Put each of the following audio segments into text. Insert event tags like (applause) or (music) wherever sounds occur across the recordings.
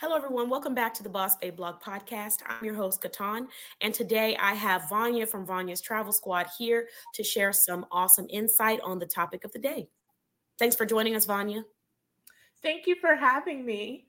Hello, everyone. Welcome back to the Boss Babe Blog Podcast. I'm your host, KeTohn, and today I have Vania from Vania's Travel Squad here to share some awesome insight on the topic of the day. Thanks for joining us, Vania. Thank you for having me.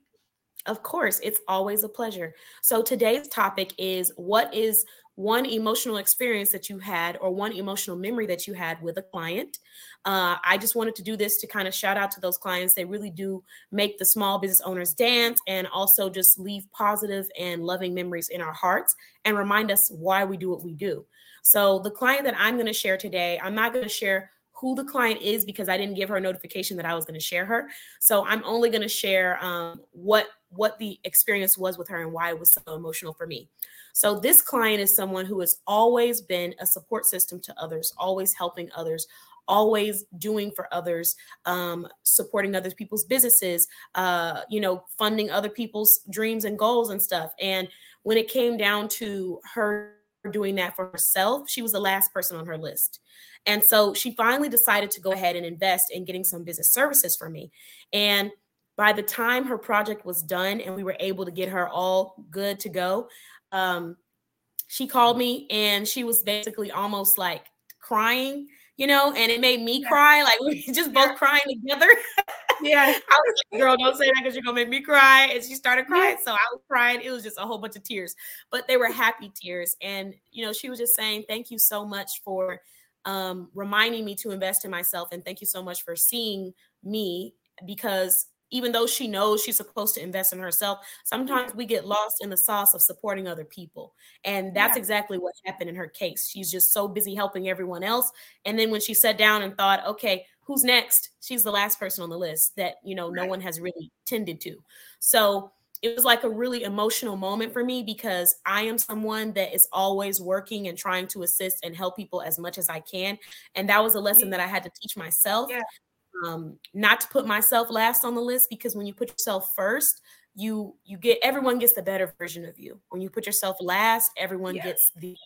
Of course, it's always a pleasure. So, today's topic is what is one emotional experience that you had or one emotional memory that you had with a client. Uh, I just wanted to do this to kind of shout out to those clients. They really do make the small business owners dance and also just leave positive and loving memories in our hearts and remind us why we do what we do. So, the client that I'm going to share today, I'm not going to share who the client is because I didn't give her a notification that I was going to share her. So I'm only going to share um, what what the experience was with her and why it was so emotional for me. So this client is someone who has always been a support system to others, always helping others, always doing for others, um, supporting other people's businesses, uh, you know, funding other people's dreams and goals and stuff. And when it came down to her doing that for herself, she was the last person on her list. And so she finally decided to go ahead and invest in getting some business services for me. And by the time her project was done and we were able to get her all good to go, um, she called me and she was basically almost like crying, you know, and it made me yeah. cry. Like we (laughs) just both crying together. yeah. (laughs) I was like, girl, don't say that because you're gonna make me cry. And she started crying. Yeah. So I was crying. It was just a whole bunch of tears, but they were happy tears. And you know, she was just saying, Thank you so much for um, reminding me to invest in myself. And thank you so much for seeing me because even though she knows she's supposed to invest in herself, sometimes we get lost in the sauce of supporting other people. And that's yeah. exactly what happened in her case. She's just so busy helping everyone else. And then when she sat down and thought, okay, who's next? She's the last person on the list that, you know, no one has really tended to. So it was like a really emotional moment for me because I am someone that is always working and trying to assist and help people as much as I can. And that was a lesson that I had to teach myself. Yeah. Um, not to put myself last on the list because when you put yourself first, you you get everyone gets the better version of you. When you put yourself last, everyone yes. gets the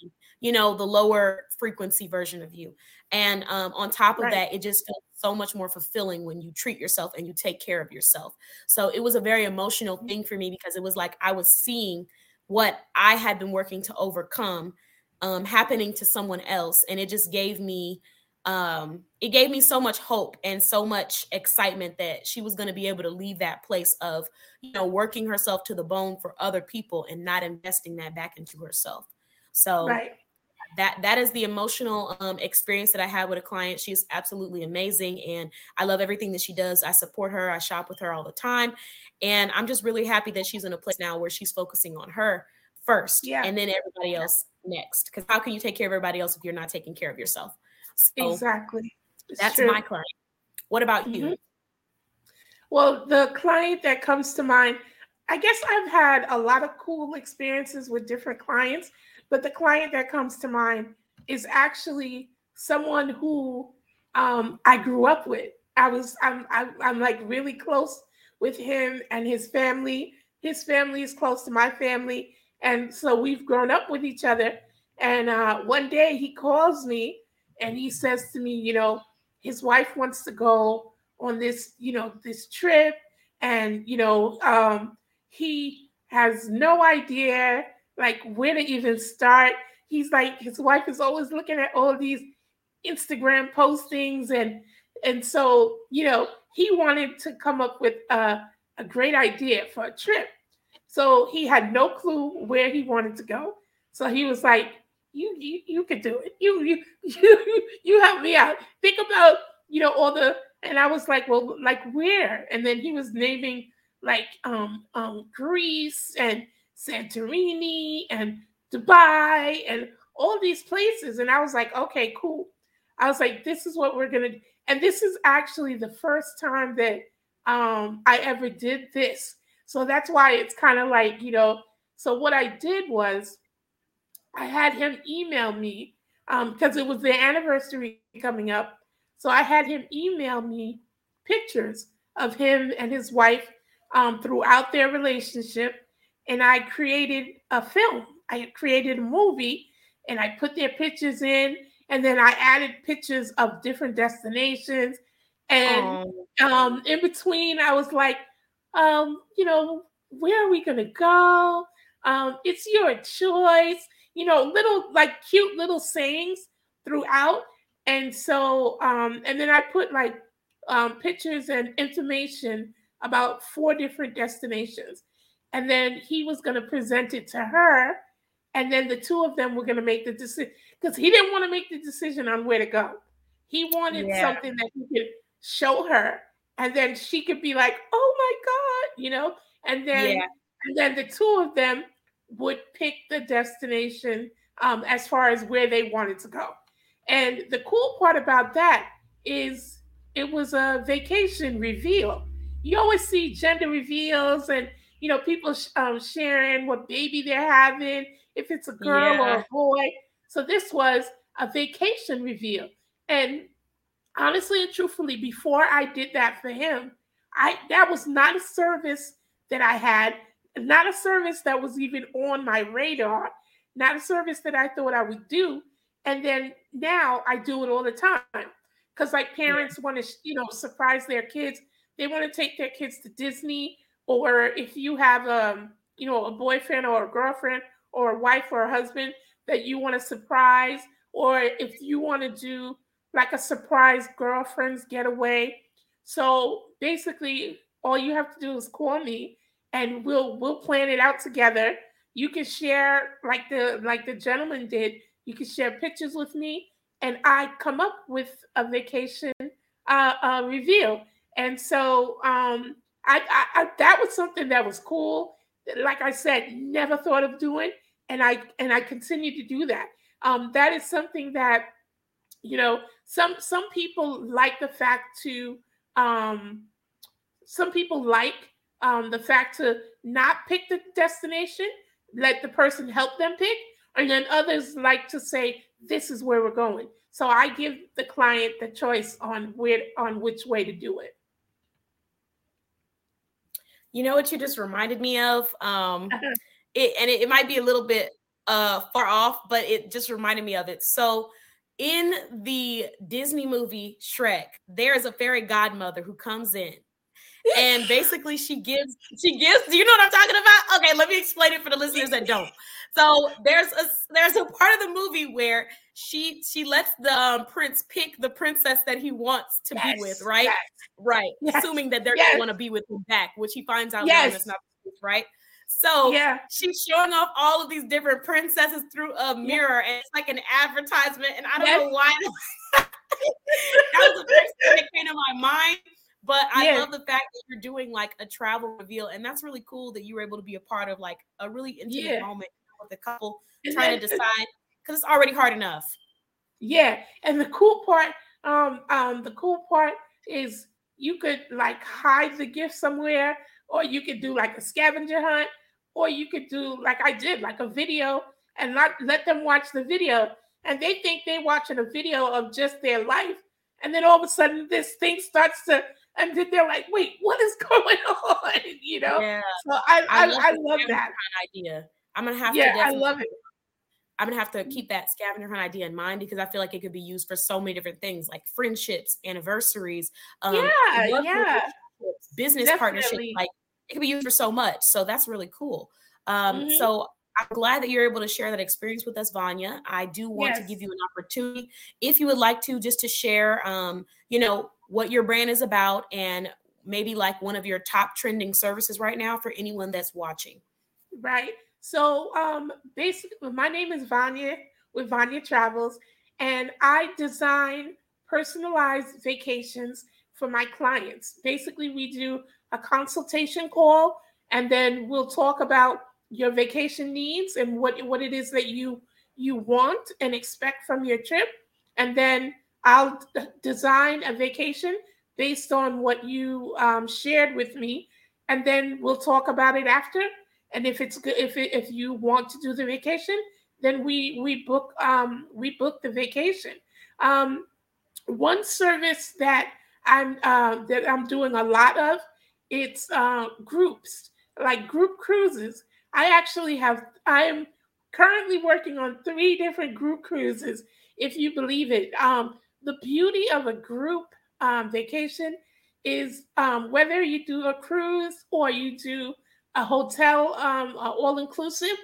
you know the lower frequency version of you. And um, on top of right. that, it just felt so much more fulfilling when you treat yourself and you take care of yourself. So it was a very emotional thing for me because it was like I was seeing what I had been working to overcome um, happening to someone else, and it just gave me um, it gave me so much hope and so much excitement that she was going to be able to leave that place of you know working herself to the bone for other people and not investing that back into herself. So right that that is the emotional um, experience that I had with a client. She's absolutely amazing, and I love everything that she does. I support her. I shop with her all the time, and I'm just really happy that she's in a place now where she's focusing on her first, yeah. and then everybody else next. Because how can you take care of everybody else if you're not taking care of yourself? So exactly. It's that's true. my client. What about you? Mm-hmm. Well, the client that comes to mind, I guess I've had a lot of cool experiences with different clients but the client that comes to mind is actually someone who um, I grew up with. I was I'm I, am i am like really close with him and his family. His family is close to my family, and so we've grown up with each other. And uh, one day he calls me and he says to me, you know, his wife wants to go on this, you know, this trip, and you know, um, he has no idea like where to even start. He's like his wife is always looking at all these Instagram postings and and so you know he wanted to come up with a, a great idea for a trip. So he had no clue where he wanted to go. So he was like, "You you could do it. You you (laughs) you you help me out. Think about you know all the." And I was like, "Well, like where?" And then he was naming like um um Greece and Santorini and Dubai and all these places. And I was like, okay, cool. I was like, this is what we're gonna do. And this is actually the first time that um, I ever did this. So that's why it's kind of like, you know, so what I did was I had him email me because um, it was the anniversary coming up. So I had him email me pictures of him and his wife um, throughout their relationship and I created a film. I created a movie and I put their pictures in and then I added pictures of different destinations. And um, in between, I was like, um, you know, where are we going to go? Um, it's your choice. You know, little like cute little sayings throughout. And so, um, and then I put like um, pictures and information about four different destinations. And then he was going to present it to her. And then the two of them were going to make the decision because he didn't want to make the decision on where to go. He wanted yeah. something that he could show her. And then she could be like, oh my God, you know? And then, yeah. and then the two of them would pick the destination um, as far as where they wanted to go. And the cool part about that is it was a vacation reveal. You always see gender reveals and you know people um, sharing what baby they're having, if it's a girl yeah. or a boy. So this was a vacation reveal. And honestly and truthfully, before I did that for him, I that was not a service that I had, not a service that was even on my radar, not a service that I thought I would do. And then now I do it all the time. Because like parents yeah. want to, you know, surprise their kids. They want to take their kids to Disney, or if you have a, um, you know, a boyfriend or a girlfriend or a wife or a husband that you want to surprise, or if you want to do like a surprise girlfriend's getaway. So basically, all you have to do is call me, and we'll we'll plan it out together. You can share like the like the gentleman did. You can share pictures with me, and I come up with a vacation uh, uh. And so um, I, I, I, that was something that was cool. Like I said, never thought of doing, and I and I continue to do that. Um, that is something that you know some some people like the fact to um, some people like um, the fact to not pick the destination, let the person help them pick, and then others like to say this is where we're going. So I give the client the choice on where on which way to do it. You know what you just reminded me of? Um, it, and it, it might be a little bit uh, far off, but it just reminded me of it. So in the Disney movie Shrek, there is a fairy godmother who comes in and basically she gives she gives do you know what i'm talking about? Okay let me explain it for the listeners that don't. So there's a there's a part of the movie where she she lets the um, prince pick the princess that he wants to yes, be with right? yes, right yes, assuming that they're gonna want to be with him back which he finds out yes. that's not right? So yeah, she's showing off all of these different princesses through a mirror, and it's like an advertisement. And I don't know why (laughs) that was the first thing that came to my mind. But I yeah. love the fact that you're doing like a travel reveal, and that's really cool that you were able to be a part of like a really intimate yeah. moment with the couple trying to decide because it's already hard enough. Yeah, and the cool part, um, um, the cool part is you could like hide the gift somewhere, or you could do like a scavenger hunt, or you could do like I did, like a video, and not let them watch the video, and they think they're watching a video of just their life, and then all of a sudden this thing starts to and then they're like, "Wait, what is going (laughs) on?" (laughs) You know. Yeah. So I I, I love, I love that idea. I'm gonna have yeah, to. Yeah, I love it. I'm gonna have to keep that scavenger hunt idea in mind because I feel like it could be used for so many different things, like friendships, anniversaries, um, yeah, yeah, business Definitely. partnerships. Like it could be used for so much. So that's really cool. Um, mm-hmm. So I'm glad that you're able to share that experience with us, Vania. I do want yes. to give you an opportunity, if you would like to, just to share, um, you know, what your brand is about and maybe like one of your top trending services right now for anyone that's watching. Right. So um basically my name is Vania with Vania Travels and I design personalized vacations for my clients. Basically we do a consultation call and then we'll talk about your vacation needs and what what it is that you you want and expect from your trip and then I'll design a vacation based on what you um, shared with me, and then we'll talk about it after. And if it's good, if it, if you want to do the vacation, then we we book um, we book the vacation. Um, one service that I'm uh, that I'm doing a lot of it's uh, groups like group cruises. I actually have I am currently working on three different group cruises, if you believe it. Um, the beauty of a group um, vacation is um, whether you do a cruise or you do a hotel, um, all inclusive.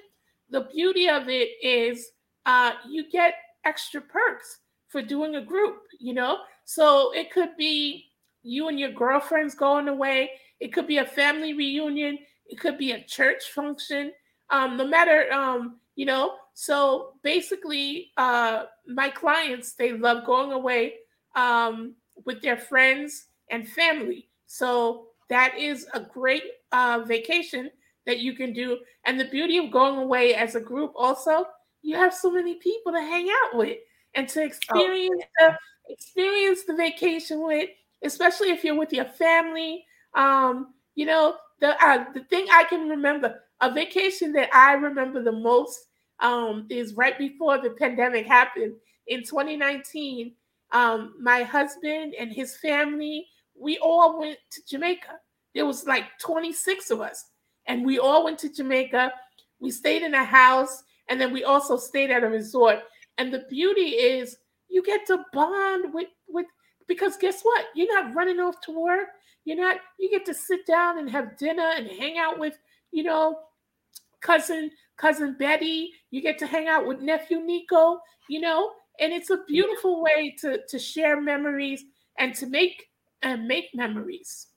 The beauty of it is uh, you get extra perks for doing a group, you know? So it could be you and your girlfriends going away, it could be a family reunion, it could be a church function, um, no matter, um, you know? So basically, uh, my clients, they love going away um, with their friends and family. So that is a great uh, vacation that you can do. And the beauty of going away as a group also, you have so many people to hang out with and to experience oh. the experience the vacation with, especially if you're with your family. Um, you know, the uh, the thing I can remember, a vacation that I remember the most um, is right before the pandemic happened in 2019. Um, my husband and his family, we all went to Jamaica. There was like 26 of us, and we all went to Jamaica. We stayed in a house, and then we also stayed at a resort. And the beauty is you get to bond with with because guess what? You're not running off to work. You're not. You get to sit down and have dinner and hang out with you know cousin cousin Betty. You get to hang out with nephew Nico. You know, and it's a beautiful way to to share memories and to make and make memories.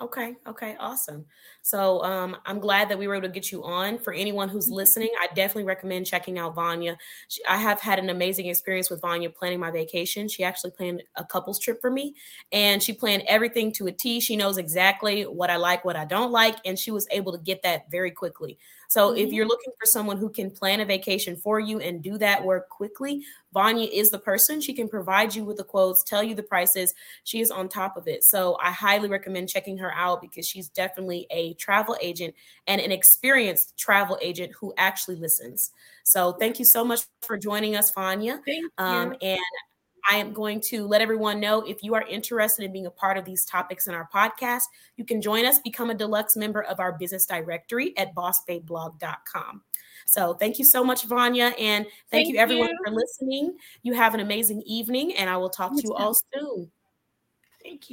Okay. Okay. Awesome. So um, I'm glad that we were able to get you on. For anyone who's mm-hmm. listening, I definitely recommend checking out Vania. She, I have had an amazing experience with Vania planning my vacation. She actually planned a couples trip for me, and she planned everything to a T. She knows exactly what I like, what I don't like, and she was able to get that very quickly. So mm-hmm. if you're looking for someone who can plan a vacation for you and do that work quickly, Vania is the person. She can provide you with the quotes, tell you the prices. She is on top of it. So I highly recommend checking her out because she's definitely a travel agent and an experienced travel agent who actually listens. So thank you so much for joining us, Vania. Thank um, you. and I am going to let everyone know if you are interested in being a part of these topics in our podcast, you can join us, become a deluxe member of our business directory at bossbabeblog.com. So thank you so much, Vania. And thank, thank you everyone you. for listening. You have an amazing evening, and I will talk you to you all soon. Thank you.